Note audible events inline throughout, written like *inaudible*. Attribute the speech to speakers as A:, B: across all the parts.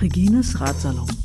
A: Regines Ratsalon.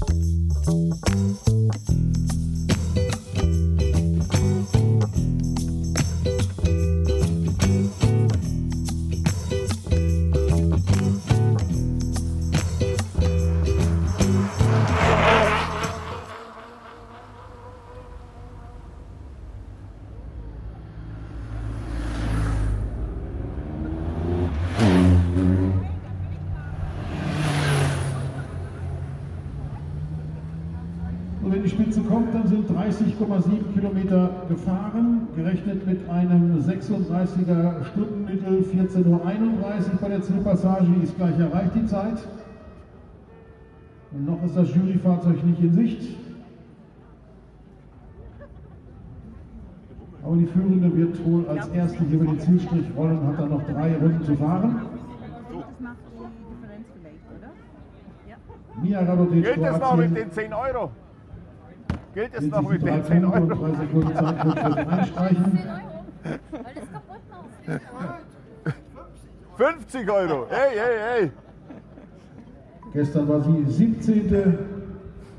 B: 30,7 Kilometer gefahren, gerechnet mit einem 36er Stundenmittel 14.31 Uhr bei der Zielpassage, die ist gleich erreicht, die Zeit. Und noch ist das Juryfahrzeug nicht in Sicht. Aber die Führende wird wohl als erste hier über den Zielstrich rollen, hat dann noch drei Runden zu fahren.
C: Das macht die Differenz vielleicht, oder? Ja.
B: Mia Radotic,
D: Gilt es noch mit den 10 Euro? Gilt es
B: wird
D: noch mit den 10
B: Punkte und
D: Euro?
B: drei Sekunden einstreichen.
C: Das kaputt macht.
D: 50 Euro! Hey, hey, hey!
B: Gestern war sie 17.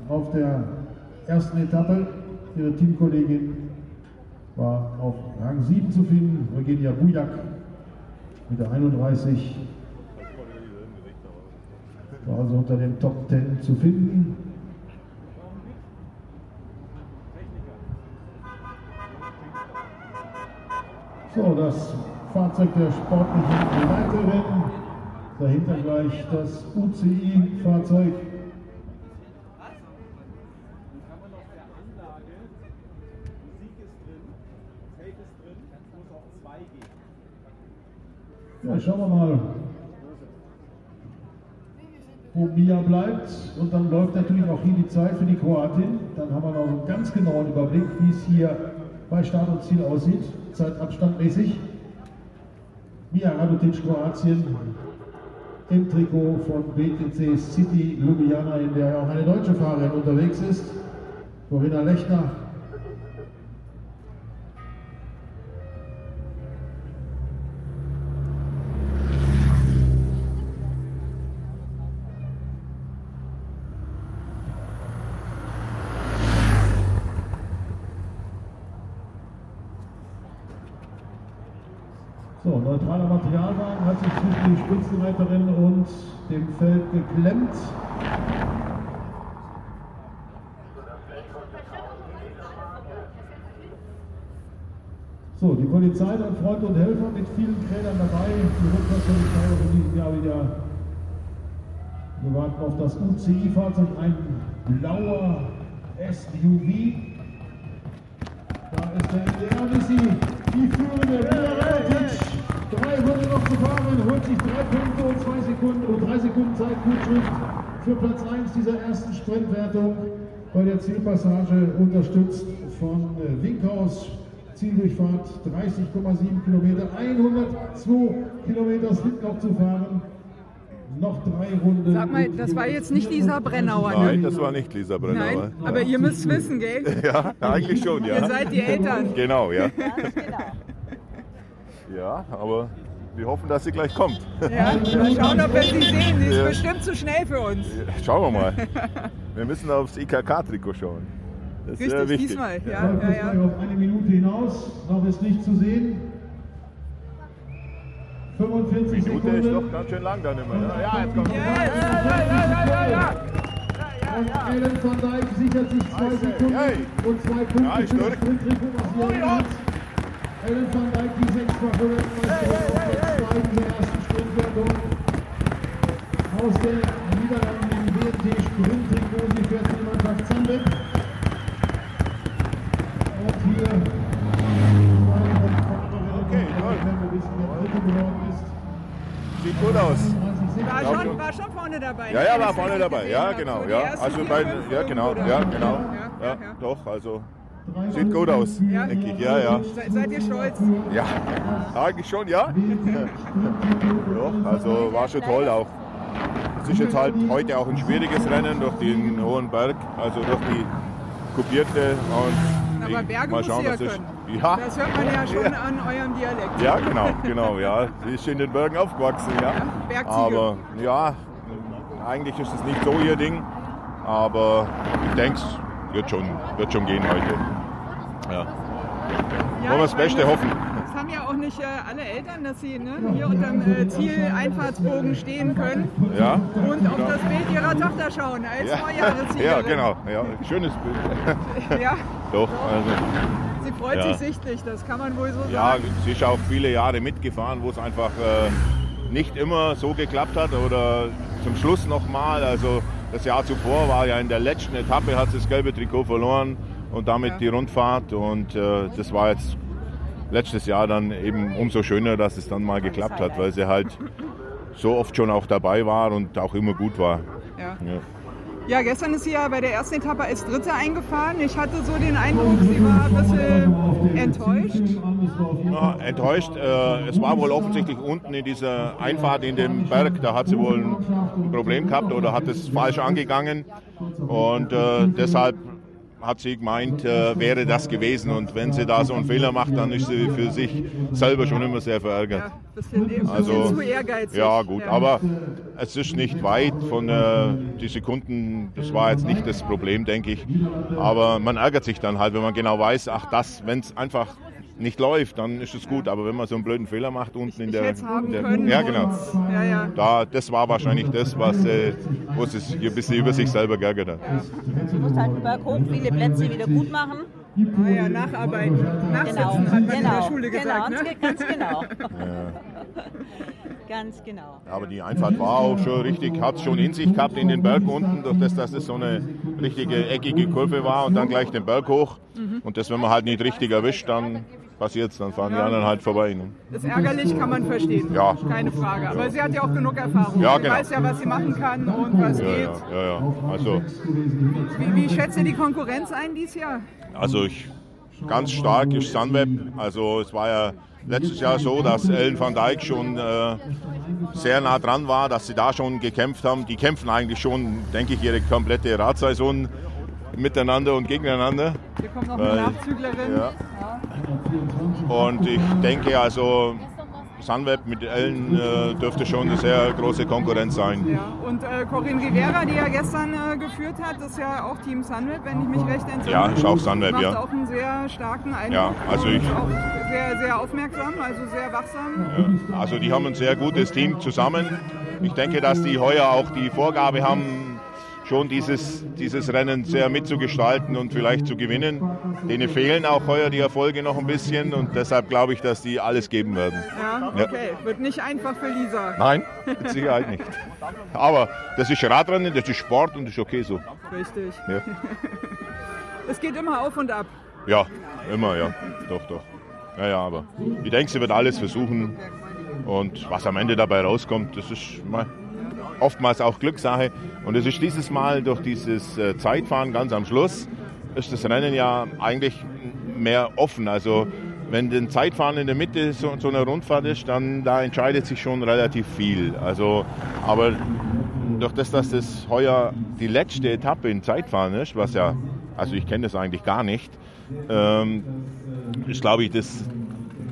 B: auf der ersten Etappe. Ihre Teamkollegin war auf Rang 7 zu finden, Eugenia Bujak mit der 31. War also unter den Top 10 zu finden. So, das Fahrzeug der sportlichen Leiterin. Dahinter gleich das UCI-Fahrzeug. Ja, schauen wir mal, wo Mia bleibt. Und dann läuft natürlich auch hier die Zeit für die Kroatin. Dann haben wir noch einen ganz genauen Überblick, wie es hier bei Start und Ziel aussieht, zeitabstandmäßig. Mia Radotic, Kroatien, im Trikot von BTC City Ljubljana, in der auch eine deutsche Fahrerin unterwegs ist. Corinna Lechner. So, neutraler Materialwagen hat sich zwischen die Spitzenreiterin und dem Feld geklemmt. So, die Polizei dann Freund und Helfer mit vielen Krädern dabei. Die Rundfahrtpolizei auch in diesem Jahr wieder. Wir warten auf das UCI-Fahrzeug, ein blauer SUV. Da ist der NDR Missi, die führende Mia Radotic. Drei Runden noch zu fahren, holt sich drei Punkte und zwei Sekunden und drei Sekunden Zeitgutschrift für Platz 1 dieser ersten Sprintwertung bei der Zielpassage, unterstützt von äh, Winkhaus. Zieldurchfahrt 30,7 Kilometer, 102 Kilometer sind noch zu fahren. Noch drei Runden.
E: Sag mal, das war jetzt nicht Lisa Brennauer, ne?
D: Nein, das war nicht Lisa Brennauer.
E: Nein, aber ihr müsst wissen, gell? *laughs*
D: Ja, eigentlich schon, ja.
E: Ihr seid die Eltern.
D: Genau, ja. *laughs*
C: Ganz genau.
D: Ja, aber wir hoffen, dass sie gleich kommt.
E: Ja, *laughs* mal schauen, ob wir sie sehen. Sie ist
D: Ja.
E: bestimmt zu schnell für uns.
D: Schauen wir mal. *laughs* Wir müssen aufs IKK-Trikot schauen. Das ist
E: Richtig,
D: wichtig.
E: diesmal. Ja, ja, ja.
B: gleich auf eine Minute hinaus, noch ist nicht zu sehen. 45
D: Minute ist doch
B: Sekunden.
D: ganz schön lang dann immer. Ne? Ja, jetzt kommt
B: Und Ellen van Dijk sichert sich zwei Sekunden
D: Hey.
B: und zwei
D: Ja,
B: Punkte
D: ist
B: für das. Sprinttrikot, was oh. Ellen van Dijk, die sechsfache Weltmeisterin auf Platz 2 dieser ersten Sprintwertung. Aus den Niederlanden im BNT Sprinttrikot, sie fährt die Mannschaft Zandek. Und hier
D: Okay. Sieht gut aus.
B: 30
E: War schon, war schon vorne dabei.
D: Ja, ja, war vorne dabei. Ja, genau.
E: So die
D: Ja,
E: ersten
D: also bei, ja, genau, ja, genau.
E: Ja,
D: Ja,
E: ja.
D: doch, also sieht gut aus,
E: Ja.
D: denke ich. Ja, ja.
E: Se- Seid ihr stolz?
D: Ja, eigentlich schon, ja. *laughs* Doch, also war schon toll auch. Es ist jetzt halt heute auch ein schwieriges Rennen durch den hohen Berg, also durch die Kupierte und
E: Aber Berge
D: mal schauen,
E: ja
D: was das-
E: können.
D: Ja,
E: Das hört man ja schon an eurem Dialekt.
D: ja, genau, genau, ja. Sie ist in den Bergen aufgewachsen, ja.
E: Bergziege.
D: Aber ja, eigentlich ist es nicht so ihr Ding. Aber ich denke, es wird schon, wird schon gehen heute. Ja.
E: Ja,
D: Wollen wir das Beste
E: meine,
D: hoffen.
E: Das haben ja auch nicht äh, alle Eltern, dass sie ne, hier unterm äh, Zieleinfahrtsbogen stehen können
D: Ja,
E: und auf das Bild ihrer Tochter schauen als
D: ja. Ja genau. Ja, schönes Bild. *laughs*
E: Ja,
D: Doch, also.
E: sie freut
D: Ja.
E: sich sichtlich, das kann man wohl so
D: Ja,
E: sagen.
D: sie ist auch viele Jahre mitgefahren, wo es einfach äh, nicht immer so geklappt hat oder zum Schluss nochmal. Also das Jahr zuvor war ja in der letzten Etappe, hat sie das gelbe Trikot verloren und damit
E: Ja.
D: die Rundfahrt. Und äh, das war jetzt letztes Jahr dann eben umso schöner, dass es dann mal geklappt hat, weil sie halt so oft schon auch dabei war und auch immer gut war.
E: Ja.
D: Ja.
E: ja, gestern ist sie ja bei der ersten Etappe als Dritte eingefahren. Ich hatte so den Eindruck, sie war ein bisschen enttäuscht.
D: Ja, enttäuscht. Äh, es war wohl offensichtlich unten in dieser Einfahrt in dem Berg, da hat sie wohl ein Problem gehabt oder hat es falsch angegangen. Und äh, deshalb hat sie gemeint, äh, wäre das gewesen. Und wenn sie da so einen Fehler macht, dann ist sie für sich selber schon immer sehr verärgert.
E: Ja, bisschen, bisschen
D: Also,
E: zu ehrgeizig.
D: Ja, gut, aber es ist nicht weit von äh, die Sekunden. Das war jetzt nicht das Problem, denke ich. Aber man ärgert sich dann halt, wenn man genau weiß, ach, das, wenn es einfach nicht läuft, dann ist es gut. Aber wenn man so einen blöden Fehler macht unten in der,
E: es
D: in der
E: können.
D: ja genau,
E: Ja, ja.
D: da, das war wahrscheinlich das, was äh, wo sie sich ein bisschen über sich selber geärgert hat.
F: Sie muss halt den Berg hoch, viele Plätze wieder gut machen.
E: Ah, ja, nacharbeiten. Nachsitzen
F: Genau,
E: hat man in der
F: genau,
E: Schule gesagt.
F: genau,
E: ne? *laughs*
F: ganz genau. Ganz genau.
D: Aber die Einfahrt war auch schon richtig, hat es schon in sich gehabt in den Berg unten, durch das, dass es so eine richtige eckige Kurve war und dann gleich den Berg hoch.
E: Mhm.
D: Und das, wenn man halt nicht richtig erwischt, dann passiert es, dann fahren die anderen halt vorbei. Ne?
E: Ist ärgerlich, kann man verstehen.
D: Ja.
E: Keine Frage. Aber sie hat ja auch genug Erfahrung.
D: Ja,
E: sie
D: genau.
E: weiß ja, was sie machen kann und was
D: Ja,
E: geht.
D: ja, ja, ja. Also,
E: Wie, wie schätzt ihr die Konkurrenz ein dieses Jahr?
D: also ich, ganz stark ist Sunweb. Also es war ja letztes Jahr so, dass Ellen van Dijk schon äh, sehr nah dran war, dass sie da schon gekämpft haben. Die kämpfen eigentlich schon, denke ich, ihre komplette Radsaison miteinander und gegeneinander.
E: Hier kommt noch eine Nachzüglerin.
D: Ja. Und ich denke also, Sunweb mit Ellen äh, dürfte schon eine sehr große Konkurrenz sein.
E: Ja, und äh, Corinne Rivera, die ja gestern äh, geführt hat, ist ja auch Team Sunweb, wenn ich mich recht entsinne.
D: Ja, ist auch Sunweb,
E: Macht
D: ja.
E: auch einen sehr starken Eindruck.
D: Ja, also ich-
E: Auch sehr, sehr aufmerksam, also sehr wachsam.
D: Ja. Also die haben ein sehr gutes Team zusammen. Ich denke, dass die heuer auch die Vorgabe haben, schon dieses, dieses Rennen sehr mitzugestalten und vielleicht zu gewinnen. Denen fehlen auch heuer die Erfolge noch ein bisschen und deshalb glaube ich, dass die alles geben werden.
E: Ja,
D: Ja.
E: okay. Wird nicht einfach für Lisa.
D: Nein, mit Sicherheit nicht. Aber das ist Radrennen, das ist Sport und das ist okay so.
E: Richtig.
D: Ja, *laughs*
E: Es geht immer auf und ab.
D: ja immer, ja. Doch, doch. Ja, ja, aber ich denke, sie wird alles versuchen. Und was am Ende dabei rauskommt, das ist mal oftmals auch Glückssache. Und es ist dieses Mal durch dieses äh, Zeitfahren ganz am Schluss, ist das Rennen ja eigentlich mehr offen. Also wenn ein Zeitfahren in der Mitte so, so einer Rundfahrt ist, dann da entscheidet sich schon relativ viel. Also, aber durch das, dass das heuer die letzte Etappe in Zeitfahren ist, was ja, also ich kenne das eigentlich gar nicht, ähm, ist glaube ich das,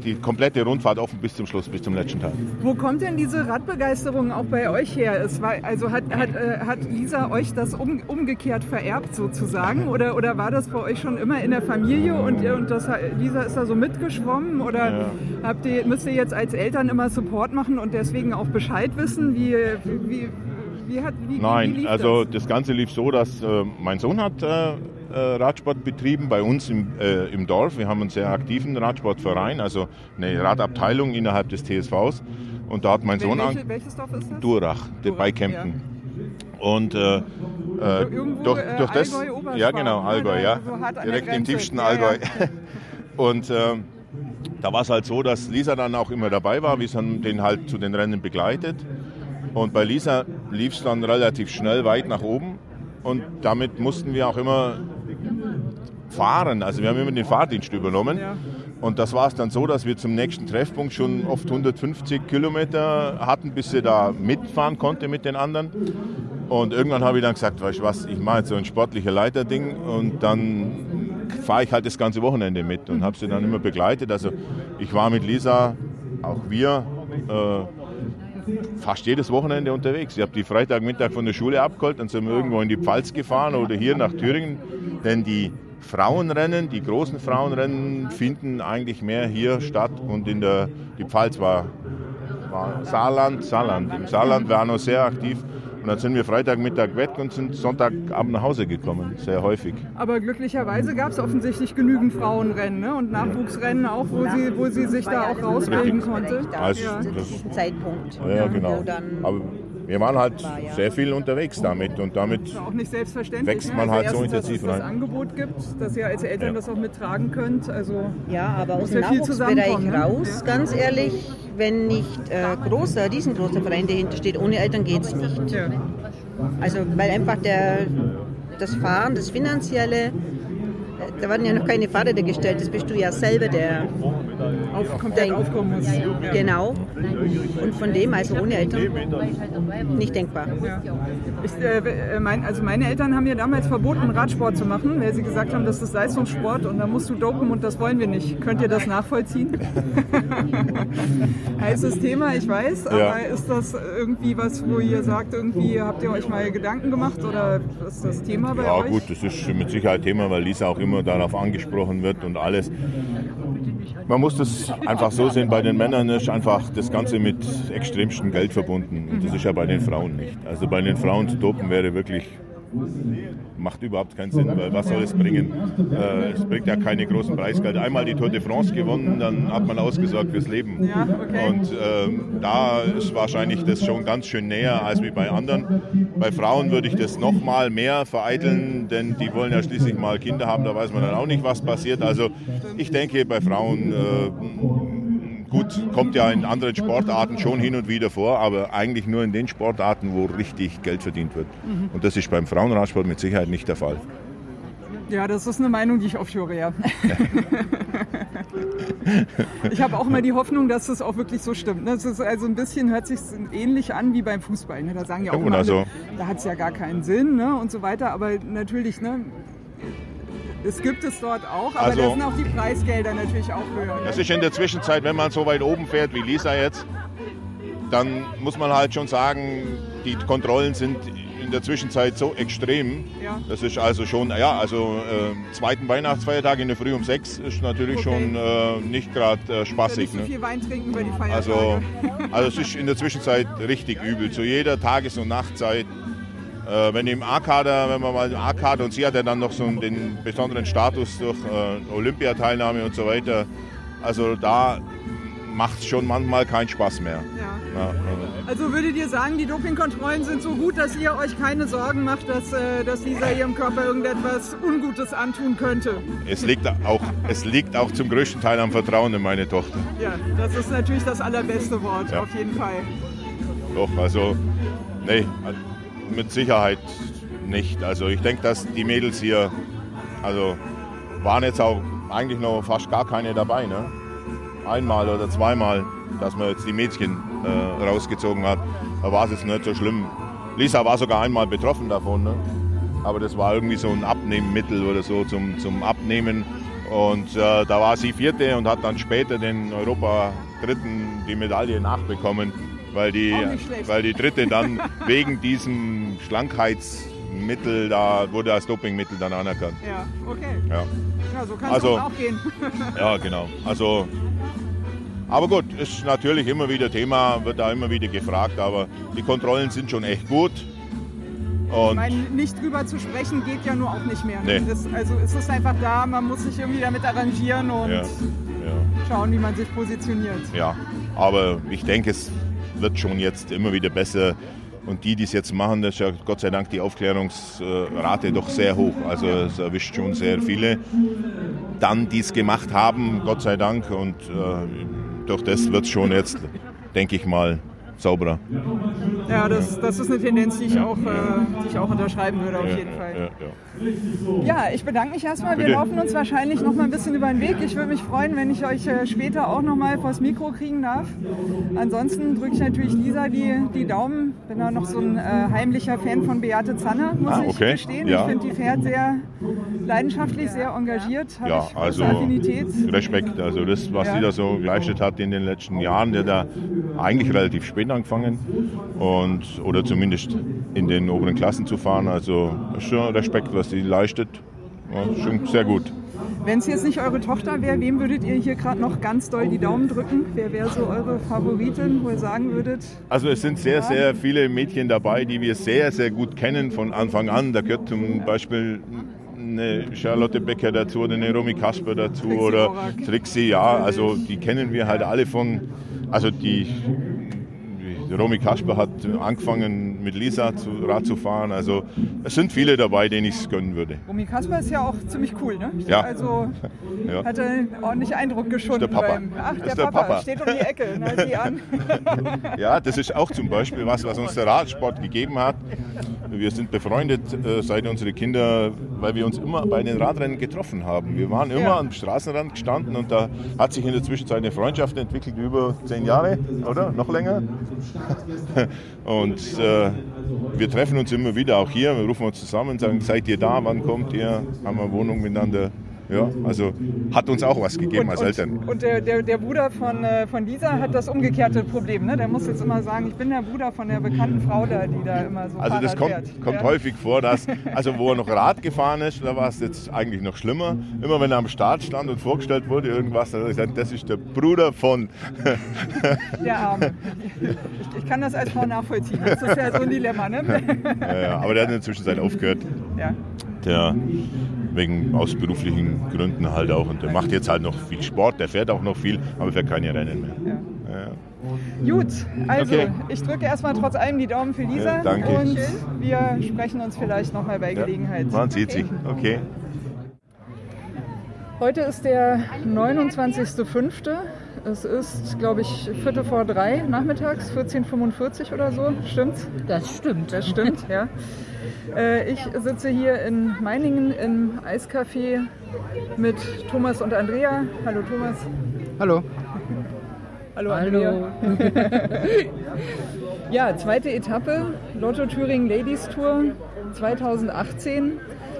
D: die komplette Rundfahrt offen bis zum Schluss, bis zum letzten Tag.
E: Wo kommt denn diese Radbegeisterung auch bei euch her? Es war, also hat, hat, äh, hat Lisa euch das um, umgekehrt vererbt sozusagen? Oder, oder war das bei euch schon immer in der Familie und, ihr- und das, Lisa ist da so mitgeschwommen? Oder
D: Ja.
E: habt ihr, müsst ihr jetzt als Eltern immer Support machen und deswegen auch Bescheid wissen? Wie, wie, wie, hat, wie,
D: Nein, also
E: das?
D: das Ganze lief so, dass äh, mein Sohn hat äh, Radsport betrieben bei uns im, äh, im Dorf. Wir haben einen sehr aktiven Radsportverein, also eine Radabteilung innerhalb des TSVs. Und da hat mein Sohn
E: Welche,
D: an
E: welches Dorf ist das?
D: Durach,
E: Durach,
D: bei Kempten. Und äh, äh,
E: Irgendwo,
D: durch,
E: äh,
D: durch das,
E: Allgäu,
D: ja genau,
E: ne?
D: Allgäu, ja,
E: so hart an der
D: direkt im tiefsten
E: Ja, ja.
D: Allgäu. *laughs* Und ähm, da war es halt so, dass Lisa dann auch immer dabei war. Wir haben den halt zu den Rennen begleitet. Und bei Lisa lief es dann relativ schnell weit nach oben. Und damit mussten wir auch immer fahren. Also wir haben immer den Fahrdienst übernommen. Und das war es dann so, dass wir zum nächsten Treffpunkt schon oft 150 Kilometer hatten, bis sie da mitfahren konnte mit den anderen. Und irgendwann habe ich dann gesagt, weißt du was, ich mache jetzt so ein sportlicher Leiterding und dann fahre ich halt das ganze Wochenende mit und habe sie dann immer begleitet. Also ich war mit Lisa, auch wir, äh, fast jedes Wochenende unterwegs. Ich habe die Freitagmittag von der Schule abgeholt, dann sind wir irgendwo in die Pfalz gefahren oder hier nach Thüringen, denn die Frauenrennen, die großen Frauenrennen finden eigentlich mehr hier statt und in der die Pfalz war, war Saarland, Saarland. Im Saarland war noch sehr aktiv und dann sind wir Freitagmittag weg und sind Sonntagabend nach Hause gekommen, sehr häufig.
E: Aber glücklicherweise gab es offensichtlich genügend Frauenrennen ne? und Nachwuchsrennen auch, wo sie, wo sie sich da auch rausbilden konnte.
D: Also,
F: Ja.
D: das-
F: Zu diesem Zeitpunkt.
D: Ja, genau.
F: Wo dann
D: Aber wir waren halt sehr viel unterwegs damit und damit
E: Auch nicht selbstverständlich.
D: Wächst
E: ne?
D: man halt so intensiv
E: dass es das
D: rein.
E: Angebot gibt, dass ihr als Eltern
D: Ja.
E: das auch mittragen könnt. Also
F: Ja, aber aus dem
E: ja
F: Nachwuchsbereich
E: ne?
F: raus, ganz ehrlich, wenn nicht äh, großer, riesengroßer Verein dahinter steht, ohne Eltern geht es nicht.
E: ja.
F: Also weil einfach der, das Fahren, das Finanzielle, äh, da werden ja noch keine Fahrräder gestellt, das bist du ja selber, der
E: auf, komplett aufkommen muss. Ja.
F: genau. Und von dem, also ohne Eltern, nicht denkbar.
E: Ja. Ich, äh, äh, mein, also meine Eltern haben mir damals verboten, Radsport zu machen, weil sie gesagt haben, das ist Leistungssport und da musst du dopen und das wollen wir nicht. Könnt ihr das nachvollziehen? *laughs* Heißes Thema, ich weiß, aber
D: Ja.
E: ist das irgendwie was, wo ihr sagt, irgendwie habt ihr euch mal Gedanken gemacht oder was ist das Thema bei
D: Ja
E: euch?
D: gut, das ist mit Sicherheit Thema, weil Lisa auch immer darauf angesprochen wird und alles. Man muss das einfach so sehen, bei den Männern ist einfach das Ganze mit extremstem Geld verbunden. Und das ist ja bei den Frauen nicht. Also bei den Frauen zu dopen wäre wirklich, macht überhaupt keinen Sinn, weil was soll es bringen? Äh, es bringt ja keine großen Preisgelder. Einmal die Tour de France gewonnen, dann hat man ausgesorgt fürs Leben.
E: Ja, okay.
D: Und ähm, da ist wahrscheinlich das schon ganz schön näher als wie bei anderen. Bei Frauen würde ich das noch mal mehr vereiteln, denn die wollen ja schließlich mal Kinder haben, da weiß man dann auch nicht, was passiert. Also ich denke, bei Frauen, äh, gut, kommt ja in anderen Sportarten schon hin und wieder vor, aber eigentlich nur in den Sportarten, wo richtig Geld verdient wird. Und das ist beim Frauenradsport mit Sicherheit nicht der Fall.
E: Ja, das ist eine Meinung, die ich oft höre, *laughs* ich habe auch immer die Hoffnung, dass das auch wirklich so stimmt. ne? Das ist also ein bisschen hört sich ähnlich an wie beim Fußball. Ne? Da sagen ja auch
D: Ja,
E: immer
D: also-
E: alle, da hat es ja gar keinen Sinn ne? und so weiter. Aber natürlich, ne? Es gibt es dort auch, aber
D: Also-
E: da sind auch die Preisgelder natürlich auch höher. Ne?
D: Das ist in der Zwischenzeit, wenn man so weit oben fährt wie Lisa jetzt, dann muss man halt schon sagen, die Kontrollen sind in der Zwischenzeit so extrem.
E: Ja.
D: Das ist also schon, ja, also äh, zweiten Weihnachtsfeiertag in der Früh um sechs ist natürlich
E: Okay.
D: schon äh, nicht gerade äh,
E: Ja,
D: spaßig.
E: nicht so
D: Ne?
E: viel Wein trinken über die Feiertage.
D: Also, *laughs* also es ist in der Zwischenzeit richtig übel. Zu jeder Tages- und Nachtzeit. Äh, wenn im A-Kader, wenn man mal im A-Kader und sie hat ja dann noch so den besonderen Status durch äh, Olympiateilnahme und so weiter. Also da macht es schon manchmal keinen Spaß mehr.
E: ja.
D: Ja, also.
E: Also würdet ihr sagen, die Dopingkontrollen sind so gut, dass ihr euch keine Sorgen macht, dass, äh, dass Lisa ihrem Körper irgendetwas Ungutes antun könnte?
D: es, liegt auch, es liegt auch zum größten Teil am Vertrauen in meine Tochter.
E: Ja, das ist natürlich das allerbeste Wort,
D: Ja.
E: auf jeden Fall.
D: Doch, also, nee, mit Sicherheit nicht. Also ich denke, dass die Mädels hier, also waren jetzt auch eigentlich noch fast gar keine dabei, ne? Einmal oder zweimal, dass man jetzt die Mädchen äh, rausgezogen hat. Da war es jetzt nicht so schlimm. Lisa war sogar einmal betroffen davon, ne? Aber das war irgendwie so ein Abnehmmittel oder so zum, zum Abnehmen. Und äh, da war sie Vierte und hat dann später den Europa Dritten die Medaille nachbekommen, weil die, weil die Dritte dann *laughs* wegen diesem Schlankheitsmittel da wurde als Dopingmittel dann anerkannt.
E: Ja, okay.
D: Ja,
E: Ja, so kann es
D: Also-
E: auch gehen. *laughs*
D: ja genau. Also, aber gut, ist natürlich immer wieder Thema, wird da immer wieder gefragt, aber die Kontrollen sind schon echt gut.
E: Ich
D: Und
E: meine, nicht drüber zu sprechen geht ja nur auch nicht mehr. Ne?
D: Nee.
E: Das, also es ist einfach da, man muss sich irgendwie damit arrangieren und
D: ja, ja.
E: schauen, wie man sich positioniert.
D: Ja, aber ich denke, es wird schon jetzt immer wieder besser. Und die, die es jetzt machen, das ist ja Gott sei Dank die Aufklärungsrate doch sehr hoch. Also es erwischt schon sehr viele. Dann, die es gemacht haben, Gott sei Dank. Und äh, durch das wird es schon jetzt, denke ich mal, sauberer.
E: Ja, das, das ist eine Tendenz, die ich auch, äh, die ich auch unterschreiben würde, auf jeden Fall. Ja, ich bedanke mich erstmal. Wir
D: Bitte.
E: laufen uns wahrscheinlich noch mal ein bisschen über den Weg. Ich würde mich freuen, wenn ich euch äh, später auch noch mal vors Mikro kriegen darf. Ansonsten drücke ich natürlich Lisa die, die Daumen. Bin da noch so ein äh, heimlicher Fan von Beate Zanner, muss
D: Ah,
E: ich
D: okay.
E: gestehen.
D: Ja.
E: Ich finde, die fährt sehr leidenschaftlich, sehr engagiert. Habe
D: Ja,
E: ich
D: also
E: Affinität.
D: Respekt. Also das, was
E: Ja.
D: sie da so geleistet hat in den letzten Jahren, der da eigentlich relativ spät angefangen und oder zumindest in den oberen Klassen zu fahren. Also schon Respekt, was sie leistet. Ja, schon sehr gut.
E: Wenn es jetzt nicht eure Tochter wäre, wem würdet ihr hier gerade noch ganz doll die Daumen drücken? Wer wäre so eure Favoritin, wo ihr sagen würdet?
D: Also es sind sehr, sehr viele Mädchen dabei, die wir sehr, sehr gut kennen von Anfang an. Da gehört zum Beispiel eine Charlotte Becker dazu oder eine Romy Kasper dazu
E: Trixie
D: oder. Trixie, ja, also die kennen wir halt alle von, also die Romy Kasper hat angefangen mit Lisa zu, Rad zu fahren, also es sind viele dabei, denen ich es gönnen würde.
E: Romy Kasper ist ja auch ziemlich cool, ne?
D: Ja.
E: Also *laughs*
D: Ja.
E: hat er ordentlich Eindruck geschunden.
D: der Papa.
E: Beim, ach, der,
D: ist der
E: Papa.
D: Papa.
E: steht um die Ecke. Na, sieh an. *laughs* *laughs*
D: Ja, das ist auch zum Beispiel was, was uns der Radsport gegeben hat. Wir sind befreundet äh, seit unsere Kinder, weil wir uns immer bei den Radrennen getroffen haben. Wir waren immer
E: Ja.
D: am Straßenrand gestanden und da hat sich in der Zwischenzeit eine Freundschaft entwickelt, über zehn Jahre, oder? Noch länger? Und äh, wir treffen uns immer wieder, auch hier, wir rufen uns zusammen, sagen, seid ihr da, wann kommt ihr, haben wir Wohnung miteinander. Ja, also hat uns auch was gegeben als Eltern.
E: Und, und der, der, der Bruder von, äh, von Lisa hat das umgekehrte Problem. Ne? Der muss jetzt immer sagen, ich bin der Bruder von der bekannten Frau da, die da immer so
D: Also das kommt,
E: fährt.
D: kommt
E: ja.
D: häufig vor, dass, also wo er noch Rad gefahren ist, da war es jetzt eigentlich noch schlimmer. Immer wenn er am Start stand und vorgestellt wurde, irgendwas, dann hat er gesagt, das ist der Bruder von.
E: Der Arme. Ich, ich kann das als Frau nachvollziehen. Das ist ja so ein Dilemma. Ne?
D: Ja, ja, aber der hat in der Zwischenzeit aufgehört.
E: Ja.
D: Der wegen aus beruflichen Gründen halt auch. Und der macht jetzt halt noch viel Sport, der fährt auch noch viel, aber fährt keine Rennen mehr. Ja.
E: Gut, also
D: Okay.
E: ich drücke erstmal trotz allem die Daumen für Lisa
D: Ja, danke.
E: und wir sprechen uns vielleicht nochmal bei Gelegenheit.
D: Man sieht sich. Okay.
E: Heute ist der 29.05. Es ist, glaube ich, Viertel vor drei nachmittags, 14.45 oder so. Stimmt's?
G: Das stimmt.
E: Das stimmt, ja. Äh, ich sitze hier in Meiningen im Eiscafé mit Thomas und Andrea. Hallo Thomas.
H: Hallo.
E: Hallo Andrea.
G: Hallo. *laughs*
E: Ja, zweite Etappe, Lotto Thüringen Ladies Tour 2018.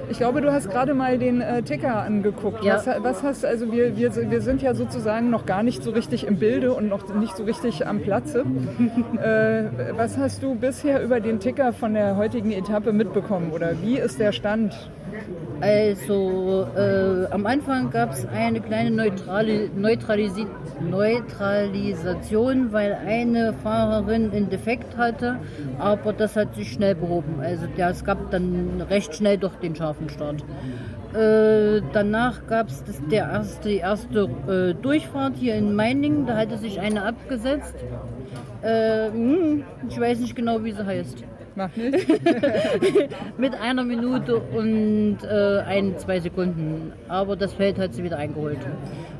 E: Ich glaube, du hast gerade mal den äh, Ticker angeguckt.
G: Ja.
E: Was, was hast also wir, wir, wir sind ja sozusagen noch gar nicht so richtig im Bilde und noch nicht so richtig am Platze. *laughs* äh, was hast du bisher über den Ticker von der heutigen Etappe mitbekommen oder wie ist der Stand?
G: Also äh, am Anfang gab es eine kleine Neutrali Neutralisi Neutralisation, weil eine Fahrerin einen Defekt hatte, aber das hat sich schnell behoben. Also der, es gab dann recht schnell doch den Start. Äh, danach gab es der erste, die erste äh, Durchfahrt hier in Meiningen, da hatte sich eine abgesetzt. Äh, hm, ich weiß nicht genau, wie sie heißt.
E: Macht nicht. *laughs*
G: Mit einer Minute und äh, ein, zwei Sekunden. Aber das Feld hat sie wieder eingeholt.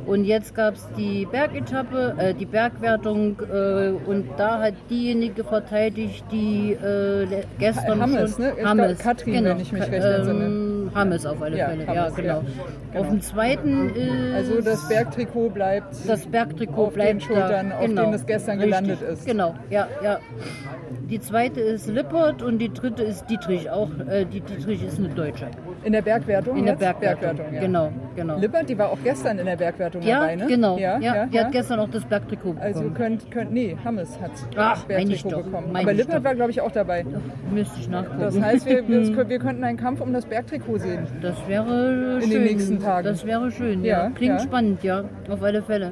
G: Und jetzt gab es die Bergetappe, äh, die Bergwertung äh, und da hat diejenige verteidigt, die äh, gestern
E: Hammes,
G: schon...
E: ne? Glaub, Katrin, wenn ich mich recht entsinne.
G: ähm, Hammes auf alle
E: Ja,
G: Fälle,
E: Hammes,
G: ja genau.
E: ja. Genau.
G: Auf dem zweiten ist...
E: Also das Bergtrikot bleibt.
G: Das Bergtrikot
E: auf
G: bleibt
E: den Schultern,
G: da.
E: auf denen es gestern gelandet ist.
G: Genau, ja, ja. Die zweite ist Lippert und die dritte ist Dietrich. Auch äh, die Dietrich ist eine Deutsche.
E: In der Bergwertung?
G: In der
E: jetzt?
G: Bergwertung.
E: ja.
G: Genau, genau.
E: Lippert, die war auch gestern in der Bergwertung
G: ja,
E: dabei, ne?
G: genau.
E: Ja, ja,
G: die
E: ja.
G: hat gestern auch das Bergtrikot bekommen.
E: Also könnt, könnt nee, Hammes hat
G: Ach,
E: das Bergtrikot
G: doch,
E: bekommen. Aber Lippert
G: doch.
E: war, glaube ich, auch dabei.
G: Müsste ich nachgucken.
E: Das heißt, wir, wir, *laughs* wir könnten einen Kampf um das Bergtrikot sehen.
G: Das wäre
E: In
G: schön.
E: den nächsten Tagen.
G: Das wäre schön, ja. Klingt spannend, ja. Auf alle Fälle.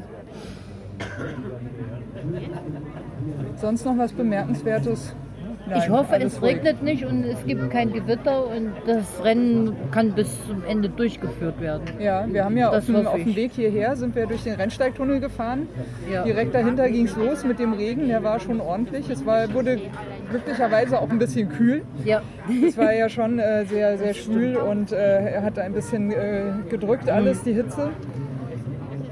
E: Sonst noch was Bemerkenswertes? Nein,
G: ich hoffe, es
E: ruhig.
G: regnet nicht und es gibt kein Gewitter und das Rennen kann bis zum Ende durchgeführt werden.
E: Ja, wir haben ja auf
G: Das
E: dem, auf dem. Weg hierher, sind wir durch den Rennsteigtunnel gefahren.
G: Ja.
E: Direkt dahinter ging es los mit dem Regen, der war schon ordentlich. Es war, wurde glücklicherweise auch ein bisschen kühl.
G: Ja.
E: Es war ja *laughs* schon äh, sehr, sehr schwül und äh, er hat ein bisschen äh, gedrückt alles, die Hitze.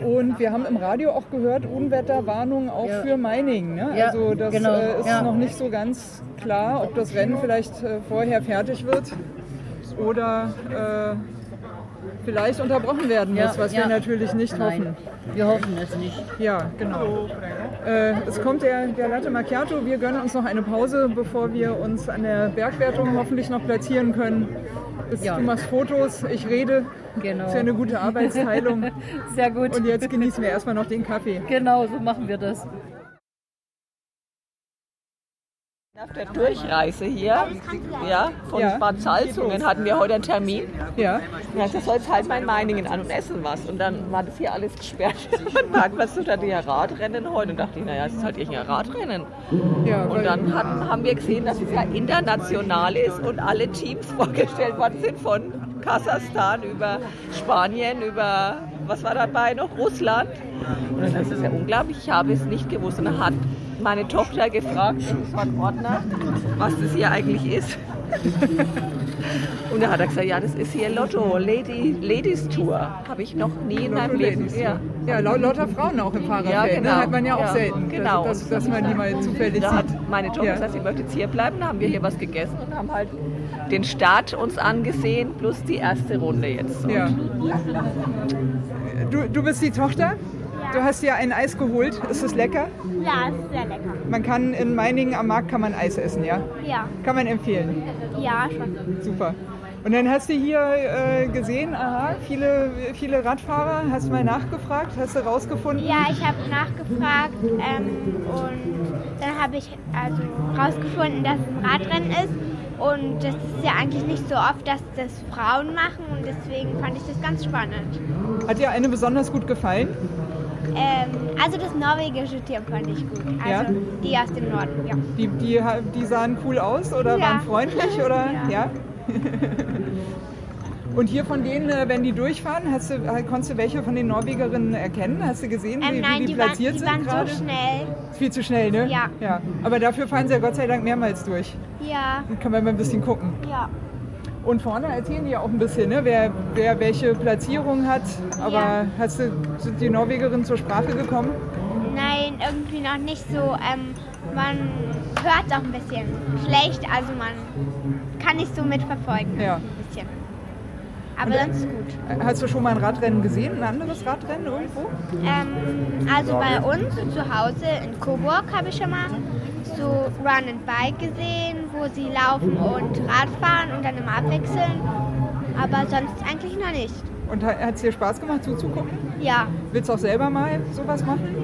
E: Und wir haben im Radio auch gehört, Unwetterwarnung auch
G: Ja.
E: für Meiningen. Ne?
G: Ja,
E: also das
G: genau,
E: äh, ist
G: ja.
E: noch nicht so ganz klar, ob das Rennen vielleicht äh, vorher fertig wird oder äh, vielleicht unterbrochen werden muss,
G: Ja,
E: was wir
G: ja.
E: natürlich nicht
G: Nein,
E: hoffen.
G: wir hoffen es nicht.
E: Ja, genau. Äh, es kommt der, der Latte Macchiato. Wir gönnen uns noch eine Pause, bevor wir uns an der Bergwertung hoffentlich noch platzieren können. Es,
G: Ja.
E: Du machst Fotos, ich rede.
G: Genau.
E: ist ja eine gute *laughs* Arbeitsteilung.
G: Sehr gut.
E: Und jetzt genießen wir erstmal noch den Kaffee.
G: Genau, so machen wir das.
H: Auf der Durchreise hier, ja, von
E: Ja.
H: Bad Salzungen hatten wir heute einen Termin.
E: Ja,
H: Ja, das soll jetzt halt mal in Meiningen an und essen was. Und dann war das hier alles gesperrt. *laughs* Und Parkplatz tut da ja Radrennen heute. Und dachte ich, naja, es ist halt irgendein Radrennen.
E: ja.
H: Und dann hatten, haben wir gesehen, dass es ja international ist und alle Teams *laughs* vorgestellt worden sind von Kasachstan über Spanien, über, was war dabei noch, Russland. Und das ist ja unglaublich, ich habe es nicht gewusst. Und dann hat meine Tochter gefragt, ein Ordner, was das hier eigentlich ist. Und da hat er gesagt, ja, das ist hier Lotto, Lady, Ladies Tour. Habe ich noch nie in meinem Leben.
E: Ladies.
H: Ja.
E: Ja, lau- lauter Frauen auch im Fahrerfeld.
H: Ja, genau.
E: Ne? Hat man ja auch
H: Ja,
E: selten,
H: genau.
E: dass, dass, dass man die mal zufällig
H: Da hat
E: sieht.
H: meine Tochter
E: Ja.
H: gesagt, sie möchte jetzt hier bleiben. Da haben wir hier was gegessen und haben halt den Start uns angesehen, plus die erste Runde jetzt.
E: Ja. Du, du bist die Tochter? Du hast dir ein Eis geholt. Ist es lecker?
I: Ja, ist sehr lecker.
E: Man kann in Meiningen am Markt kann man Eis essen, ja?
I: Ja,
E: Kann man empfehlen.
I: ja, schon.
E: Super. Und dann hast du hier äh, gesehen, aha, viele, viele Radfahrer. Hast du mal nachgefragt? Hast du rausgefunden?
I: Ja, ich habe nachgefragt ähm, und dann habe ich also rausgefunden, dass es ein Radrennen ist. Und das ist ja eigentlich nicht so oft, dass das Frauen machen und deswegen fand ich das ganz spannend.
E: Hat dir eine besonders gut gefallen?
I: Ähm, also das norwegische Team fand ich gut. Also
E: Ja?
I: die aus dem Norden, ja.
E: Die, die, die sahen cool aus oder
I: Ja.
E: waren freundlich oder
I: Ja.
E: ja? Und hier von denen, äh, wenn die durchfahren, hast du, äh, konntest du welche von den Norwegerinnen erkennen? Hast du gesehen, wie,
I: Ähm, nein,
E: wie die,
I: die waren,
E: platziert
I: die
E: sind
I: waren
E: gerade?
I: so schnell.
E: Viel zu schnell, ne?
I: Ja.
E: ja. Aber dafür fahren sie ja Gott sei Dank mehrmals durch.
I: Ja,
E: Dann kann man mal ein bisschen gucken.
I: ja.
E: Und vorne erzählen die ja auch ein bisschen, ne? wer, wer welche Platzierung hat. Aber
I: Ja.
E: hast du, sind die Norwegerinnen zur Sprache gekommen?
I: Nein, irgendwie noch nicht so. Ähm, man hört auch ein bisschen schlecht, also man kann nicht so mitverfolgen.
E: Ja.
I: Ein bisschen. Aber
E: Und,
I: sonst gut.
E: Hast du schon mal ein Radrennen gesehen, ein anderes Radrennen irgendwo?
I: Ähm, also bei uns zu Hause in Coburg habe ich schon mal so Run and Bike gesehen, wo sie laufen und Radfahren und dann immer abwechseln. Aber sonst eigentlich noch nicht.
E: Und hat es dir Spaß gemacht zuzugucken?
I: Ja,
E: Willst du auch selber mal sowas machen?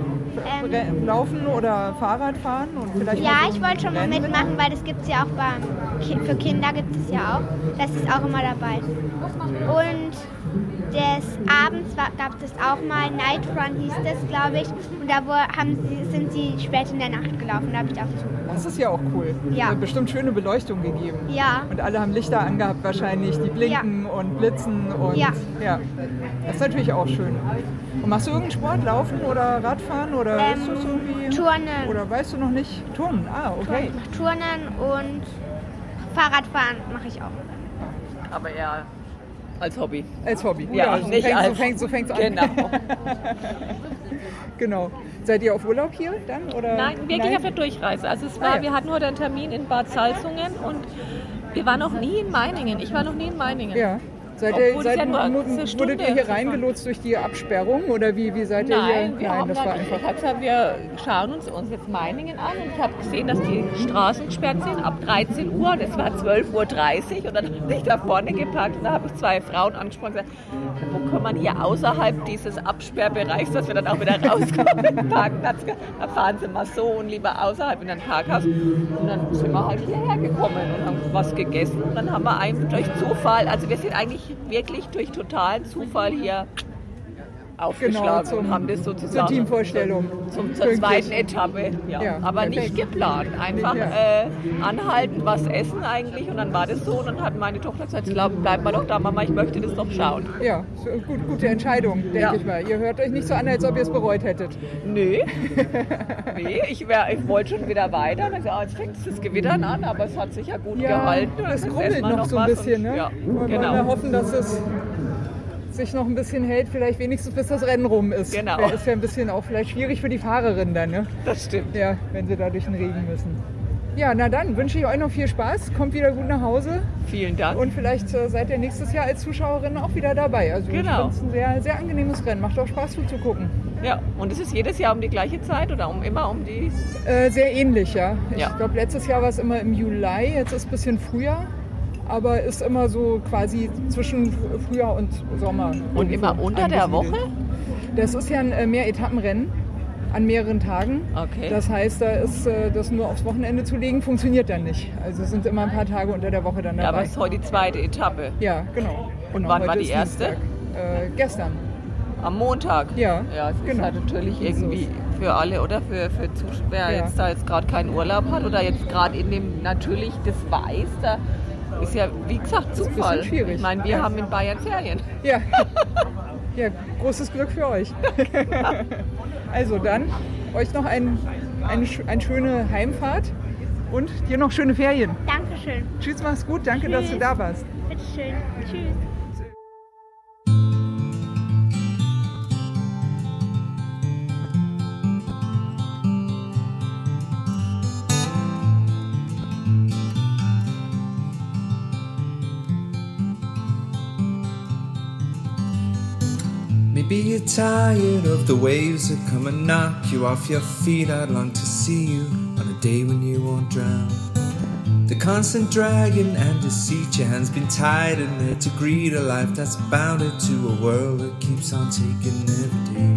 I: Ähm.
E: Laufen oder Fahrrad fahren? Und vielleicht
I: ja, ich wollte schon mal mitmachen, weil das gibt es ja auch beim für Kinder gibt es ja auch. Das ist auch immer dabei. Und des Abends war, gab es auch mal Night Run hieß das, glaube ich. Und da wo, haben sie, sind sie spät in der Nacht gelaufen. Da habe ich auch zu.
E: Das ist ja auch cool.
I: Ja.
E: Hat bestimmt schöne Beleuchtung gegeben.
I: Ja,
E: Und alle haben Lichter angehabt wahrscheinlich, die blinken und blitzen und
I: Ja.
E: ja. Das ist natürlich auch schön. Und machst du irgendeinen Sport, Laufen oder Radfahren oder
I: Ähm,
E: ist das irgendwie?
I: Turnen.
E: Oder weißt du noch nicht? Turnen, ah, okay.
I: ich mache Turnen und Fahrradfahren mache ich auch.
H: Aber eher als Hobby.
E: Als Hobby.
H: Ja,
E: so
H: nicht
E: fängt,
H: als-
E: so fängt, so fängt's an.
H: Genau. *laughs*
E: genau. Seid ihr auf Urlaub hier dann? Oder?
J: Nein, wirklich auf der Durchreise. Also es war,
E: Ah, ja.
J: wir hatten heute einen Termin in Bad Salzungen und wir waren noch nie in Meiningen. Ich war noch nie in Meiningen.
E: Ja. Seid ihr, seid,
J: ja
E: wurdet ihr hier reingelotst durch die Absperrung oder wie, wie seid ihr
J: Nein,
E: hier?
J: wir haben
E: das war
J: dann, ich
E: einfach.
J: habe gesagt, wir schauen uns, uns jetzt Meiningen an und ich habe gesehen, dass die Straßen gesperrt sind ab 13 Uhr es war 12.30 Uhr und dann habe ich da vorne geparkt und da habe ich zwei Frauen angesprochen und gesagt, wo kann man hier außerhalb dieses Absperrbereichs, dass wir dann auch wieder *laughs* rauskommen Parkplatz, da fahren Sie mal so und lieber außerhalb in ein Parkhaus und dann sind wir halt hierher gekommen und haben was gegessen und dann haben wir einen durch Zufall, also wir sind eigentlich wirklich durch totalen Zufall hier aufgeschlagen
E: Genau,
J: und haben das
E: Zur
J: sozusagen
E: Teamvorstellung.
J: zum, zur
E: Pünktlich.
J: zweiten Etappe. Ja.
E: Ja,
J: Aber nicht
E: perfekt.
J: geplant. Einfach
E: Ja.
J: äh, anhalten, was essen eigentlich. Und dann war das so. Und dann hat meine Tochter gesagt, glaub, bleib mal doch da, Mama, ich möchte das noch schauen.
E: Ja, so, gut, gute Entscheidung, denke
J: Ja.
E: ich mal. Ihr hört euch nicht so an, als ob ihr es bereut hättet.
J: Nee, nee ich, wär, ich wollte schon wieder weiter. Und dann gesagt, ah, jetzt fängt das Gewittern an, aber es hat sich ja gut gehalten.
E: Es
J: wir
E: noch so ein bisschen,
J: und,
E: ne?
J: Ja,
E: Wir
J: genau.
E: mal hoffen, dass es sich noch ein bisschen hält, vielleicht wenigstens bis das Rennen rum ist.
J: Genau.
E: Wär- Ist ja ein bisschen auch vielleicht schwierig für die Fahrerin dann, ne?
J: Das stimmt.
E: Ja, wenn sie da durch den Regen müssen. Ja, na dann wünsche ich euch noch viel Spaß. Kommt wieder gut nach Hause.
J: Vielen Dank.
E: Und vielleicht äh, seid ihr nächstes Jahr als Zuschauerin auch wieder dabei. Also
J: Genau.
E: es ein sehr, sehr angenehmes Rennen. Macht auch Spaß zuzugucken.
J: Ja, und es ist jedes Jahr um die gleiche Zeit oder um immer um die.
E: Äh, sehr ähnlich, ja. Ich
J: Ja.
E: glaube, letztes Jahr war es immer im Juli, jetzt ist es ein bisschen früher. Aber ist immer so quasi zwischen Frühjahr und Sommer.
J: Und immer unter der. Woche?
E: Das ist ja ein äh, Mehr-Etappenrennen an mehreren Tagen.
J: Okay.
E: Das heißt, da ist äh, das nur aufs Wochenende zu legen, funktioniert dann nicht. Also es sind immer ein paar Tage unter der Woche dann
J: Ja, aber
E: dabei.
J: es ist heute die zweite Etappe.
E: Ja, genau.
J: Und
E: genau.
J: wann war die
E: ist
J: erste?
E: Äh, gestern.
J: Am Montag.
E: Ja,
J: Ja, es ist
E: genau.
J: halt natürlich
E: ist
J: irgendwie für alle oder für, für Zuschauer, wer
E: Ja.
J: jetzt da jetzt gerade keinen Urlaub hat oder jetzt gerade in dem natürlich das weiß, da ist ja wie gesagt Zufall.
E: schwierig.
J: Ich meine, wir
E: Ja.
J: haben in Bayern Ferien.
E: Ja. *laughs* ja, großes Glück für euch. *laughs* also dann euch noch ein, eine, eine schöne Heimfahrt und dir noch schöne Ferien.
I: Dankeschön.
E: Tschüss, mach's gut. Danke, dass du
I: Tschüss.
E: da warst.
I: Bitteschön. Tschüss.
K: Maybe you're tired of the waves that come and knock you off your feet. I'd long to see you on a day when you won't drown. The constant dragging and deceit, your hands been tied in there to greet a life that's bounded to a world that keeps on taking every day.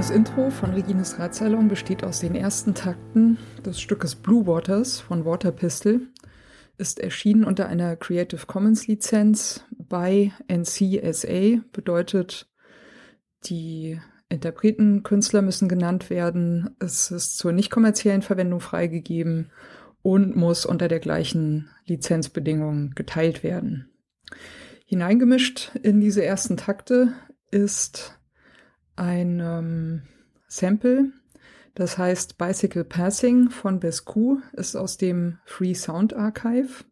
E: Das Intro von Regines Radsalon besteht aus den ersten Takten des Stückes Blue Waters von Water Pistol, ist erschienen unter einer Creative Commons Lizenz bei NCSA, bedeutet, die Interpreten, Künstler müssen genannt werden, es ist zur nicht kommerziellen Verwendung freigegeben und muss unter der gleichen Lizenzbedingung geteilt werden.
L: Hineingemischt in diese ersten Takte ist ein ähm, Sample, das heißt Bicycle Passing von Bescu, ist aus dem Free Sound Archive.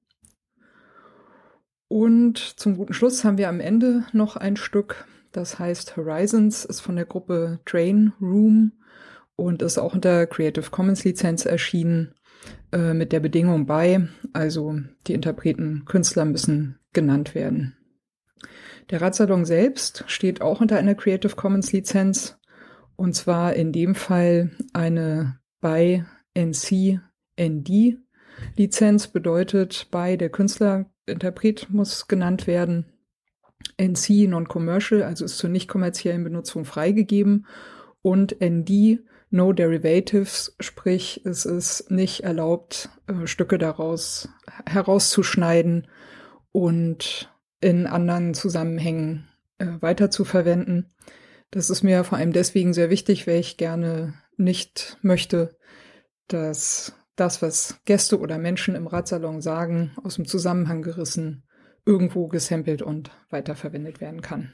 L: Und zum guten Schluss haben wir am Ende noch ein Stück, das heißt Horizons, ist von der Gruppe Train Room und ist auch unter Creative Commons Lizenz erschienen, äh, mit der Bedingung bei, also die Interpreten, Künstler müssen genannt werden. Der Radsalon selbst steht auch unter einer Creative Commons Lizenz und zwar in dem Fall eine bei NC ND Lizenz bedeutet bei der Künstler Interpret muss genannt werden. NC Non-Commercial, also ist zur nicht kommerziellen Benutzung freigegeben und ND No Derivatives, sprich es ist nicht erlaubt, äh, Stücke daraus herauszuschneiden und in anderen Zusammenhängen äh, weiter zu verwenden. Das ist mir vor allem deswegen sehr wichtig, weil ich gerne nicht möchte, dass das, was Gäste oder Menschen im Radsalon sagen, aus dem Zusammenhang gerissen, irgendwo gesampelt und weiterverwendet werden kann.